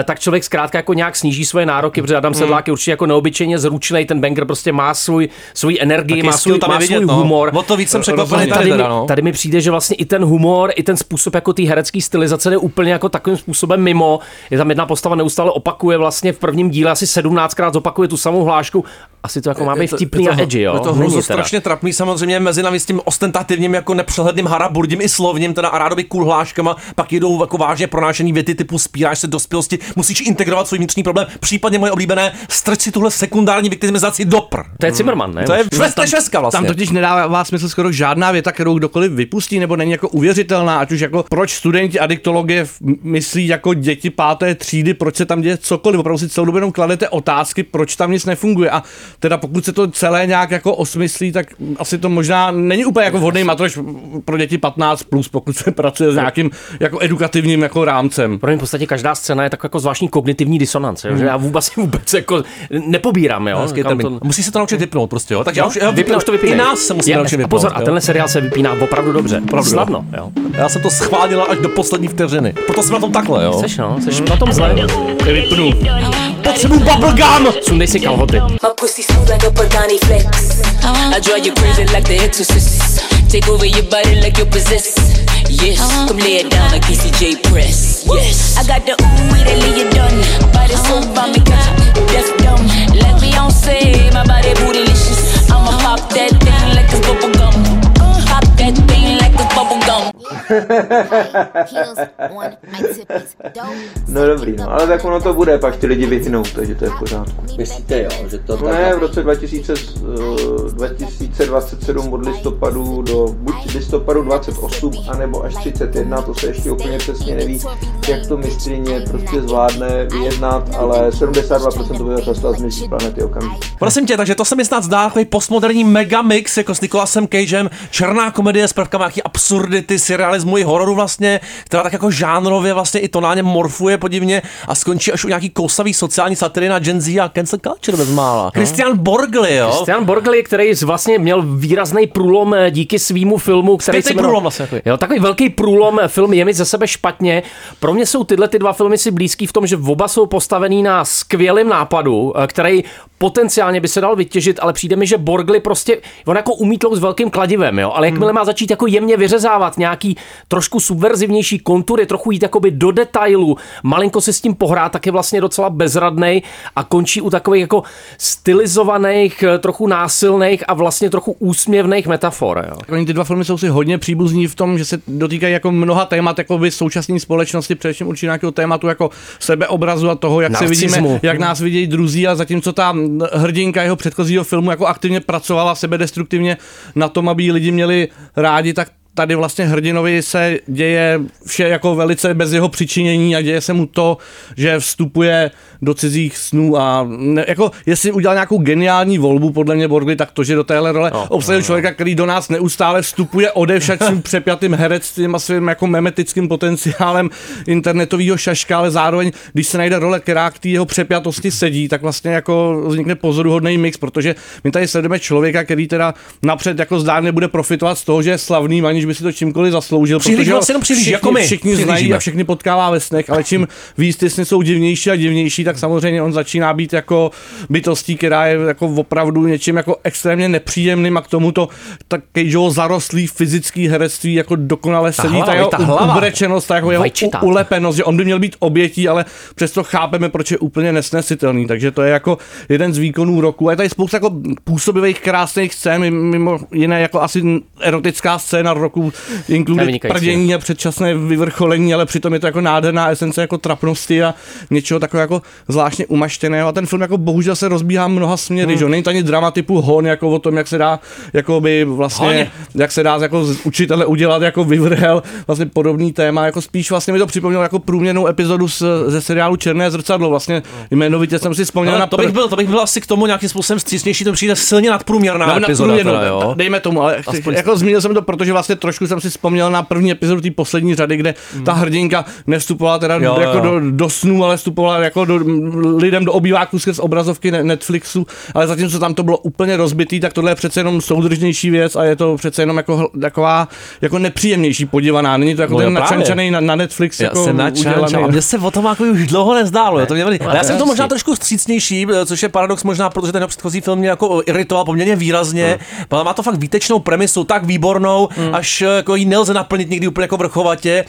eh, tak člověk zkrátka jako nějak sníží svoje nároky, protože Adam Sedlák je určitě jako neobyčejně zručný, ten Banger prostě má svůj, svůj energii, má svůj, tam je má vidět, svůj no. humor. O to víc jsem překvapený tady tady, teda, no. tady mi přijde, že vlastně i ten humor, i ten způsob jako té herecké stylizace jde úplně jako takovým způsobem mimo. Je tam jedna postava neustále opakuje vlastně v prvním díle asi 17krát zopakuje tu samou hlášku. Asi to jako má být vtipný a edgy, jo. Je to teda. strašně trapný, samozřejmě mezi námi s tím ostentativním jako nepřehledným haraburdím i slovním, teda a rádoby cool hláškama, pak jedou jako vážně pronášený věty typu spíráš se dospělosti, musíš integrovat svůj vnitřní problém, případně moje oblíbené, strč si tuhle sekundární viktimizaci do pr. To je Zimmerman, ne? To je švestka švestka vlastně. Tam totiž nedává smysl skoro žádná věta, kterou kdokoliv vypustí, nebo není jako uvěřitelná, ať už jako proč studenti adiktologie myslí jako děti páté třídy, proč se tam děje cokoliv, opravdu si celou dobu jenom kladete otázky, proč tam nic nefunguje. A teda pokud se to celé nějak jako osmyslí, tak asi to možná není úplně jako vhodný matroš pro děti 15 plus, pokud se pracuje s nějakým jako edukativním jako rámcem. Pro mě v podstatě každá scéna je tak jako zvláštní kognitivní disonance, jo? že já vůbec vůbec jako nepobírám, jo. Hezký Kam termín. Musí se to naučit vypnout prostě, jo. Takže já Jo, už, já, vypne, už to vypínej. I nás se musí naučit a vypnout. Pozor, a jo. tenhle seriál se vypíná opravdu dobře. Opravdu, jo. Snadno, jo. Já jsem to schválila až do poslední vteřiny. Proto jsem na tom takhle, jo. Seš no, seš na tom zle. Vypnu. Potřebuji bubblegum! Sundej si kalhoty. A you. Take over your body like you possess. Yes, come lay it down like PCJ Press. Yes, I got the ooh that lay you done. Body so bomb, me catch deaf dumb. Beyonce, my body bootylicious. I'ma pop that thing like it's bubble No dobrý, no, ale tak ono to bude, pak ty lidi vyhynou, takže to je v pořádku. Myslíte jo, že to No ne, v roce 2000, eh, 2027 od listopadu do buď listopadu 28, anebo až 31, to se ještě úplně přesně neví, jak to mistrině prostě zvládne vyjednat, ale 72% obyvatelstva zmizí z planety okamžitě. Prosím tě, takže to se mi snad zdá takový postmoderní megamix jako s Nicolasem Cagem, černá komedie s prvkama nějaký absurdity, surrealismu i hororu vlastně, která tak jako žánrově vlastně i tonálně morfuje podivně a skončí až u nějaký kousavý sociální satiry na Gen Z a cancel culture bezmála. Christian Borgli, jo? Christian Borgli, který vlastně měl výrazný průlom eh, díky svýmu filmu, který Zpětný se jmenoval- průlom vlastně jako. Jo, takový velký průlom, eh, film Je mi ze sebe špatně. Pro mě jsou tyhle ty dva filmy si blízký v tom, že oba jsou postavený na skvělém nápadu, eh, který potenciálně by se dal vytěžit, ale přijde mi, že Borgli prostě, on jako umí s velkým kladivem, jo, ale jakmile má začít jako jemně vyřezávat nějaký trošku subverzivnější kontury, trochu jít jakoby do detailu, malinko se s tím pohrát, tak je vlastně docela bezradnej a končí u takových jako stylizovaných, eh, trochu násilných a vlastně trochu úsměvných metafor, jo. Oni ty dva filmy jsou si hodně příbuzní v tom, že se dotýkají jako mnoha témat jako by současné společnosti, především určitě nějakého tématu jako sebeobrazu a toho, jak Narcismu. se vidíme, jak nás vidějí druzí a zatímco ta hrdinka jeho předchozího filmu jako aktivně pracovala sebedestruktivně na tom, aby lidi měli rádi, tak tady vlastně hrdinovi se děje vše jako velice bez jeho přičinění a děje se mu to, že vstupuje do cizích snů a ne, jako jestli udělal nějakou geniální volbu podle mě Borgli, tak to, že do téhle role no, obsadil člověka, který do nás neustále vstupuje odevšať svým přepjatým herectvím a svým jako memetickým potenciálem internetového šaška, ale zároveň, když se najde role, která k té jeho přepjatosti sedí, tak vlastně jako vznikne pozoruhodný mix, protože my tady sledujeme člověka, který teda napřed jako zdárně bude profitovat z toho, že je slavný, aniž aniž by si to čímkoliv zasloužil. Přihlíží protože jenom všichni, jako my. Všichni znají a všechny potkává ve snech, ale čím víc ty sny jsou divnější a divnější, tak samozřejmě on začíná být jako bytostí, která je jako opravdu něčím jako extrémně nepříjemným a k tomuto tak Cageovo zarostlý fyzický herectví jako dokonale Ta sedí, hlava, ta jeho ta hlava. ubrečenost, ta jeho, jeho ulepenost, že on by měl být obětí, ale přesto chápeme, proč je úplně nesnesitelný. Takže to je jako jeden z výkonů roku. A je tady spousta jako působivých krásných scén, mimo jiné jako asi erotická scéna roku, Inkluduje vynikající. prdění a předčasné vyvrcholení, ale přitom je to jako nádherná esence jako trapnosti a něčeho takového jako zvláštně umaštěného. A ten film jako bohužel se rozbíhá mnoha směry, Hmm. že jo? Není to ani drama typu hon, jako o tom, jak se dá, jako by vlastně, Hoň. jak se dá jako z učitele udělat jako vyvrhel, vlastně podobný téma, jako spíš vlastně mi to připomnělo jako průměrnou epizodu z, ze seriálu Černé zrcadlo, vlastně jmenovitě jsem si vzpomněl na to bych, byl, to bych byl asi k tomu nějakým způsobem vstřícnější, to přijde silně nadprůměrná na, epizoda. na průměrnou, teda, jo? Dejme tomu, ale Aspoň... jako zmínil jsem to, protože vlastně trošku jsem si vzpomněl na první epizodu té poslední řady, kde ta hrdinka nevstupovala teda Hmm. Jo, jako jo. Do, do snů, ale vstupovala jako do, lidem do obýváků skrz obrazovky ne- Netflixu, ale zatímco tam to bylo úplně rozbitý, tak tohle je přece jenom soudržnější věc a je to přece jenom jako taková jako nepříjemnější podívaná. Není to jako No ten načančaný na, na Netflix Já jako udělaný. A mně se o tom jako už dlouho nezdálo. jo, To mě, já jsem to možná trošku střícnější, eh, což je paradox možná, protože ten předchozí film mě jako iritoval poměrně výrazně. Ale má to fakt výtečnou premisu, tak výbornou, až eh, jako ji nelze naplnit někdy úplně jako vrchovatě.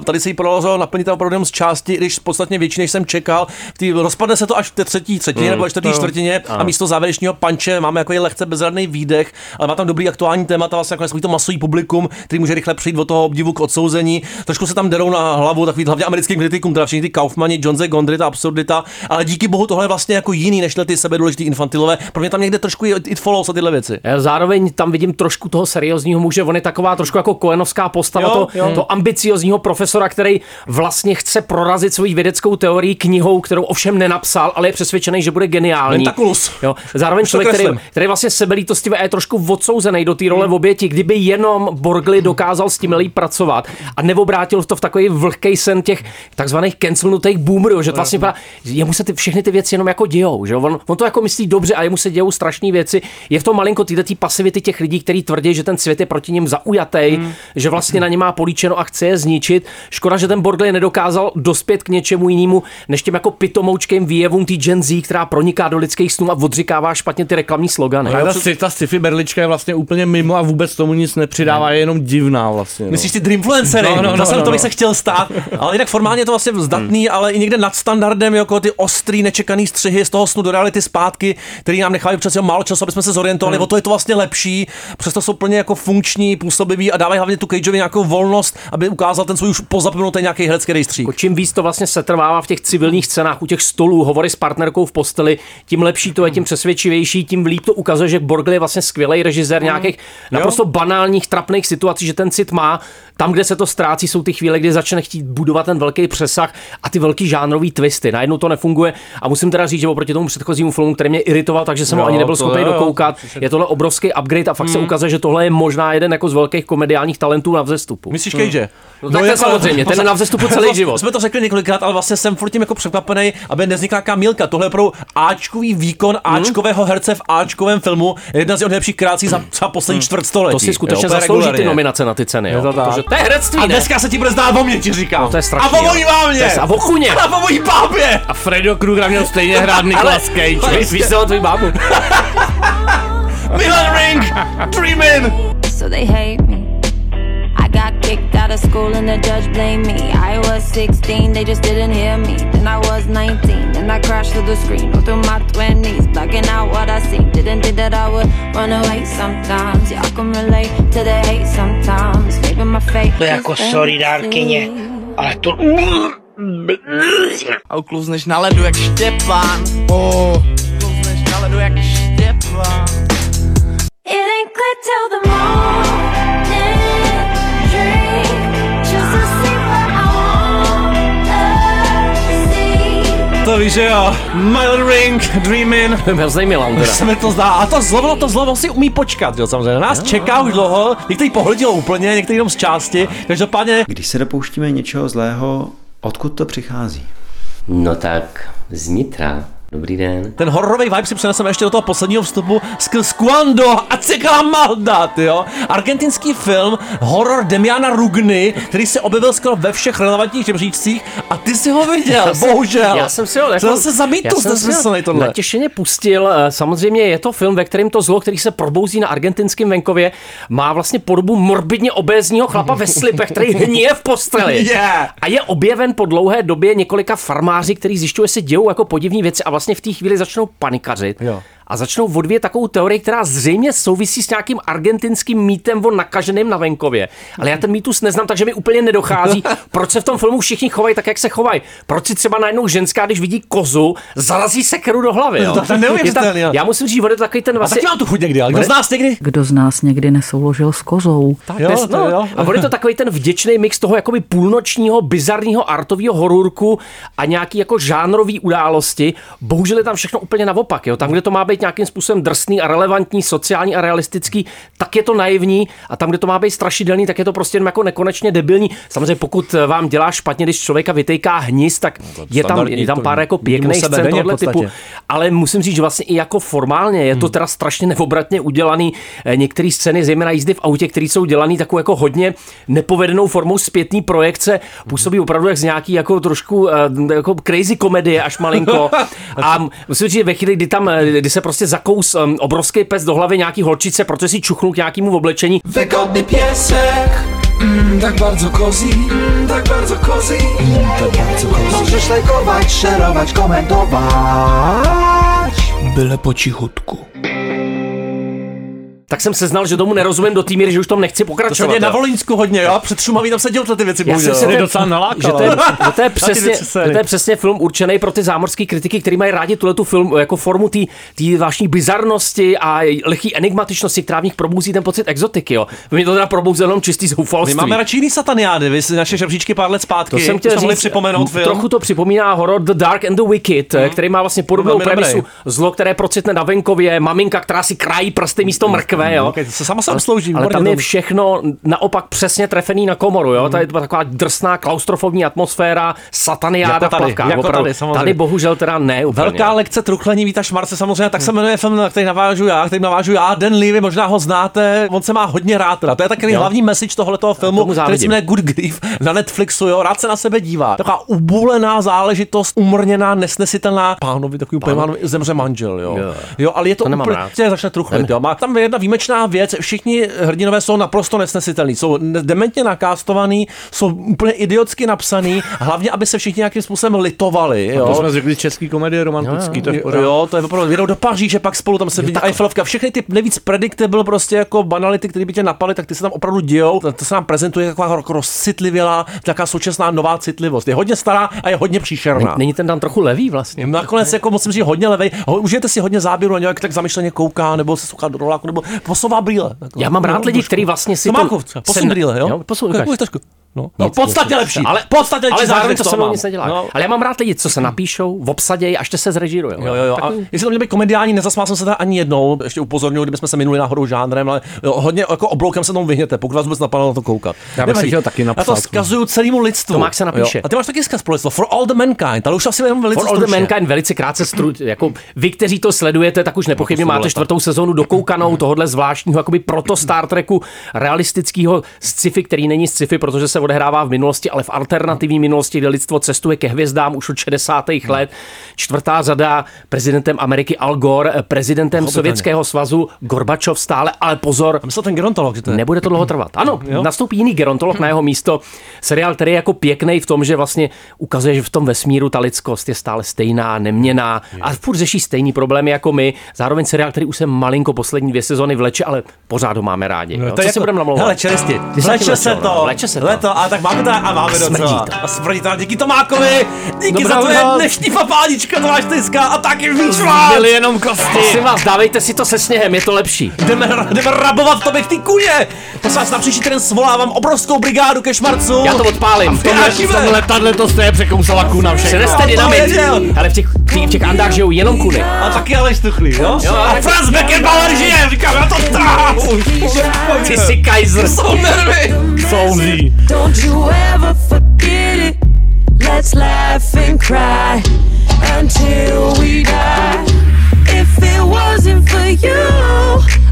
Eh, Tady se jí podařilo naplnit opravdu jenom z části, když podstatně větší, než jsem čekal. Tý, rozpadne se to až v té třetí třetině Mm. nebo čtvrtý No. čtvrtině a místo závěrečného panče máme jako lehce bezradný výdech, ale má tam dobrý aktuální témata, vlastně jako takový to masový publikum, který může rychle přijít od toho obdivu k odsouzení. Trošku se tam derou na hlavu takový hlavně americkým kritikům, teda všichni ty Kaufmani, Johnse, Gondry, ta absurdita, ale díky bohu tohle je vlastně jako jiný než ty sebe důležitý infantilové. Pro mě tam někde trošku je it follows a tyhle věci. Já Zároveň tam vidím trošku toho seriózního muže, on je taková trošku jako koenovská postava, Jo, to, jo. to ambiciozního profesora, který vlastně chce prorazit svoji vědeckou teorii knihou, kterou ovšem nenapsal, ale je přesvědčený, že bude geniální. Mentaculus. Jo. Zároveň člověk, který, který vlastně sebelítostivě a je trošku odsouzený do té role v oběti, kdyby jenom Borgli dokázal s tím pracovat a neobrátil to v takový vlhký sen těch takzvaných cancelnutých boomerů, že to vlastně vypadá, jemu se ty, všechny ty věci jenom jako dějou, že on, on, to jako myslí dobře a jemu se dějou strašné věci. Je v tom malinko tyhle pasivity těch lidí, kteří tvrdí, že ten svět je proti nim zaujatý, že vlastně na ně má políčeno a chce je zničit. Škoda, že ten Borgli nedokázal dospět k něčemu jinému, než těm jako pitomoučkým výjevům té Gen Z, která proniká do lidských snů a odřikává špatně ty reklamní slogany. A ta, ta sci-fi berlička je vlastně úplně mimo a vůbec tomu nic nepřidává, je jenom divná vlastně. No. Myslíš ty Dreamfluencery? No, no, no, Zase no, to bych no. se chtěl stát. Ale jinak formálně je to vlastně zdatný, ale i někde nad standardem, jako ty ostrý, nečekaný střihy z toho snu do reality zpátky, který nám nechávají přece málo času, aby jsme se zorientovali. Hmm. O to je to vlastně lepší. Přesto jsou plně jako funkční, působivý a dávají hlavně tu Cageovi nějakou volnost, aby ukázal ten svůj už pozapomenutý nějaký herecký rejstřík. Jako čím víc to vlastně setrvává v těch civilních scénách, u těch stolů, hovory s partnerkou v posteli, tím lepší to je, tím přesvědčivější, tím líp to ukazuje, že Borgli je vlastně skvělý režisér nějakých naprosto banálních, trapných situací, že ten cit má. Tam, kde se to ztrácí, jsou ty chvíle, kdy začne chtít budovat ten velký přesah a ty velký žánrový twisty. Najednou to nefunguje a musím teda říct, že oproti tomu předchozímu filmu, který mě iritoval, takže jsem ho Jo, ani nebyl schopný dokoukat, je tohle obrovský upgrade a fakt se Mm. ukazuje, že tohle je možná jeden jako z velkých komediálních talentů na vzestupu. Myslíš Cage? No, tak to samozřejmě, ten je na vzestupu celý život. Jsme to řekli několikrát, ale vlastně jsem furt tím jako překvapený, aby nevznikla nějaká mílka. Tohle je pro Ačkový výkon Ačkového herce v Ačkovém filmu. Jedna z jeho nejlepších kreací za, za poslední čtvrtstoletí. To si skutečně zaslouží ty nominace na ty ceny. Je Jo? to tak. Protože to je herectví, A ne? dneska se ti bude zdát o mě, ti říkám. No, to je strašný, A o mojí mámě. To je- a o chuně. A o mojí bábě. A Fredo Kruger měl stejně hrát Nicolas Cage. Víš, víš co, tvůj bábu. Milan Ring, Dreamin'. so they hate kicked out of school and the judge blamed me. I was 16, they just didn't hear me. Then I was 19, then I crashed through the screen, all through my 20s, blocking out what I seen. Didn't think that I would run away sometimes. Yeah, I can relate to the hate sometimes. Maybe my fate. To je jako sorry dárkyně, ale to... A uklouzneš na ledu jak Štěpán. Oh. Uklouzneš na ledu jak Štěpán. It ain't clear till the morning To víš, že jo. Milan Ring, Dreamin'. Hrozný Milan teda. se mi to zdá. A to zlovo, to zlovo si umí počkat, jo, samozřejmě. Na nás čeká už dlouho. Některý pohledil úplně, některý jenom z části. Každopádně Když se dopouštíme něčeho zlého, odkud to přichází? No tak znitra. Dobrý den. Ten hororový vibe si přeneseme ještě do toho posledního vstupu skrz Cuando a Cicla Malda, jo. Argentinský film, horor Demiana Rugny, který se objevil skoro ve všech relevantních žebříčcích a ty si ho viděl, Já jsem- bohužel. Já jsem si ho jako, To zase já zamítl, jsem si tohle. Natěšeně pustil. Eh, Samozřejmě je to film, ve kterém to zlo, který se probouzí na argentinském venkově, má vlastně podobu morbidně obézního chlapa ve slipech, který hníje v posteli. Yeah. A je objeven po dlouhé době několika farmáři, kteří zjišťuje, se dějou jako podivní věci a vlastně v té chvíli začnou panikařit. Jo. A začnou odvíjet takovou teorii, která zřejmě souvisí s nějakým argentinským mýtem o nakaženém na venkově. Ale já ten mýtus neznám, takže mi úplně nedochází, proč se v tom filmu všichni chovají tak, jak se chovají. Proč si třeba najednou ženská, když vidí kozu, zarazí sekeru do hlavy. Jo? To- to jo. já musím říct, je to takový ten A vlastně... taky mám tu chuť někdy, ale kdo z nás někdy? Kdo z nás někdy nesouložil s kozou? Tak, jo, no, jo. A je to takový ten vděčný mix toho jakoby půlnočního, bizarního artového hororku a nějaký jako žánrový události. Bohužel je tam všechno úplně naopak. Jo? Tam, kde to má být nějakým způsobem drsný a relevantní, sociální a realistický, tak je to naivní a tam, kde to má být strašidelný, tak je to prostě jenom jako nekonečně debilní. Samozřejmě, pokud vám dělá špatně, když člověka vytejká hnis, tak je tam, je tam pár jako pěkných scén tohle typu. Ale musím říct, že vlastně i jako formálně je to Hmm. teda strašně neobratně udělaný. Eh, Některé scény, zejména jízdy v autě, které jsou dělané takovou jako hodně nepovedenou formou zpětný projekce, působí opravdu jak z nějaký jako trošku eh, jako crazy komedie až malinko. A musím říct, že ve chvíli, kdy tam, eh, kdy se prostě zakous um, obrovský pes do hlavy nějaký holčice, protože si čuchnul k nějakému oblečení, Wygodny piesek, mm, tak bardzo cozy, mm, tak bardzo cozy, mm, tak bardzo cozy. Możesz lajkować, szerować, komentować. Byle po cichutku. Tak jsem seznal, že tomu nerozumím do té míry, že už tom nechci To se pokračovat. děje na jo. Volínsku hodně, jo? Před Šumaví tam se dějou ty věci, Já bohužel. jsem se jo. ten- že to je, že to je přesně, že to je přesně film určený pro ty zámořské kritiky, který mají rádi tuhle tu film jako formu té vášní bizarnosti a lehký enigmatičnosti, která v nich probouzí ten pocit exotiky. Jo. Mě to teda probouzelo jenom čistý My zoufalství. máme radši jiný sataniády, vy si naše žebříčky pár let zpátky. To jsem chtěl říct, připomenout film. trochu to připomíná horor The Dark and the Wicked, mm. který má vlastně podobnou premisu. Zlo, které procitne na venkově, maminka, která si krájí prsty místo mrkve, jo. Okay, to se sama sám Ale- slouží. Ale tam je všechno naopak přesně trefený na komoru, jo. Mm. Tady je to taková drsná klaustrofobní atmosféra, sataniáda Jako v tady, plavkách. jako opravdu. tady, samozřejmě. tady bohužel teda ne úplně. Velká lekce truchlení Víta Šmarce samozřejmě, tak se jmenuje film, na který navážu já, který navážu já. Dan Levy, možná ho znáte, on se má hodně rád. Teda. To je takový Jo. hlavní message tohoto filmu, který se jmenuje Good Grief na Netflixu, jo, rád se na sebe dívá. Taková ubulená záležitost, umrněná, nesnesitelná. Pánovi takový úplně zemře manžel, jo. Jo. jo ale je to, To úplně, rád. začne truchlit, jo. Má tam jedna výjimečná věc, všichni hrdinové jsou naprosto nesnesitelní, jsou dementně nakástovaný, jsou úplně idiotsky napsaný, hlavně, aby se všichni nějakým způsobem litovali, jo. To jsme řekli český komedie romantický, to je v Jo, jo, to je opravdu. Jedou do Paříže, pak spolu tam se vidí Eiffelovka. Všechny ty nejvíc predictable prostě jako banality, které by tě napaly, tak ty se tam opravdu dějou. To, to se nám prezentuje jako taková jako rozcitlivělá, taková současná nová citlivost. Je hodně stará a je hodně příšerná. Není, není ten tam trochu levý vlastně? Nakonec jako musím říct hodně levej. Ho- Užijete si hodně záběru a nějak tak zamyšleně kouká, nebo se souká do roláku, nebo posouvá brýle. Já mám rád lidi, kteří vlastně si třeba, posun brýle, jo? jo posun, trošku. No, Nic, no, podstatně nic, lepší. Ale, podstatně lepší ale zároveň to se mnou nic nedělá. No. Ale já mám rád lidi, co se napíšou, v obsadě a až se zrežíruje. Jo, jo, jo. A jestli to měl být komediální, nezasmál jsem se teda ani jednou. Ještě upozorňuji, kdybychom se minuli náhodou žánrem, ale jo, hodně jako obloukem se tomu vyhněte, pokud vás vůbec napadlo na to koukat. Já bych Nevadí. taky Já napsat. to vzkazuju celému lidstvu. Tomák se napíše. Jo. A ty máš taky vzkaz pro lidstvo. For all the mankind, ale už asi jenom velice For all the. Mankind velice krátce stru, jako vy, kteří to sledujete, tak už nepochybně máte čtvrtou sezónu dokoukanou tohohle zvláštního jakoby proto Star Treku realistického sci-fi, který není sci-fi, protože se odehrává v minulosti, ale v alternativní minulosti, kde lidstvo cestuje ke hvězdám už od 60. let. Čtvrtá řada prezidentem Ameriky Al Gore, prezidentem Pochopitelně. Sovětského svazu Gorbačov stále, ale pozor, Myslel ten gerontolog, že to je. Nebude to dlouho trvat. Ano, Jo. nastoupí jiný gerontolog na jeho místo. Seriál, který je jako pěkný v tom, že vlastně ukazuje, že v tom vesmíru ta lidskost je stále stejná, neměná a furt řeší stejný problémy jako my. Zároveň seriál, který už se malinko poslední dvě sezony vleče, ale pořád ho máme rádi. No, jo. to Co je si jako, budeme namlouvat? Hele, se taky vleče se to, Vleče se to. leto, a tak máme to a máme Smrdí docela. to. A smrdí to. Díky Tomákovi, díky Dobrá za tvoje dnešní papánička, to máš tyska a taky víc Byly jenom kosti. Prosím vás, dávejte si to se sněhem, je to lepší. Jdeme, jdeme rabovat to bych ty kuně. Prosím vás, na příští týden svolávám obrovskou brigádu ke šmarcu. Já to odpálím. V tomhle, v tomhle letadle to jste překousala kuna všechno. Přeneste dynamit. Ale v těch, v těch andách žijou jenom kuny. A taky ale štuchlí, jo? Jo, a Franz Beckenbauer žije, říkám, já to trávu. Ty jsi Kaiser. Jsou nervy. Souzí. Don't you ever forget it. Let's laugh and cry. until we die. If it wasn't for you,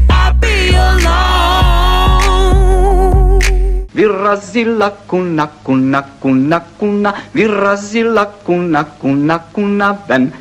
I'd be alone. Vyrazila kuna, kuna, kuna, kuna, vyrazila kuna, kuna, kuna ven.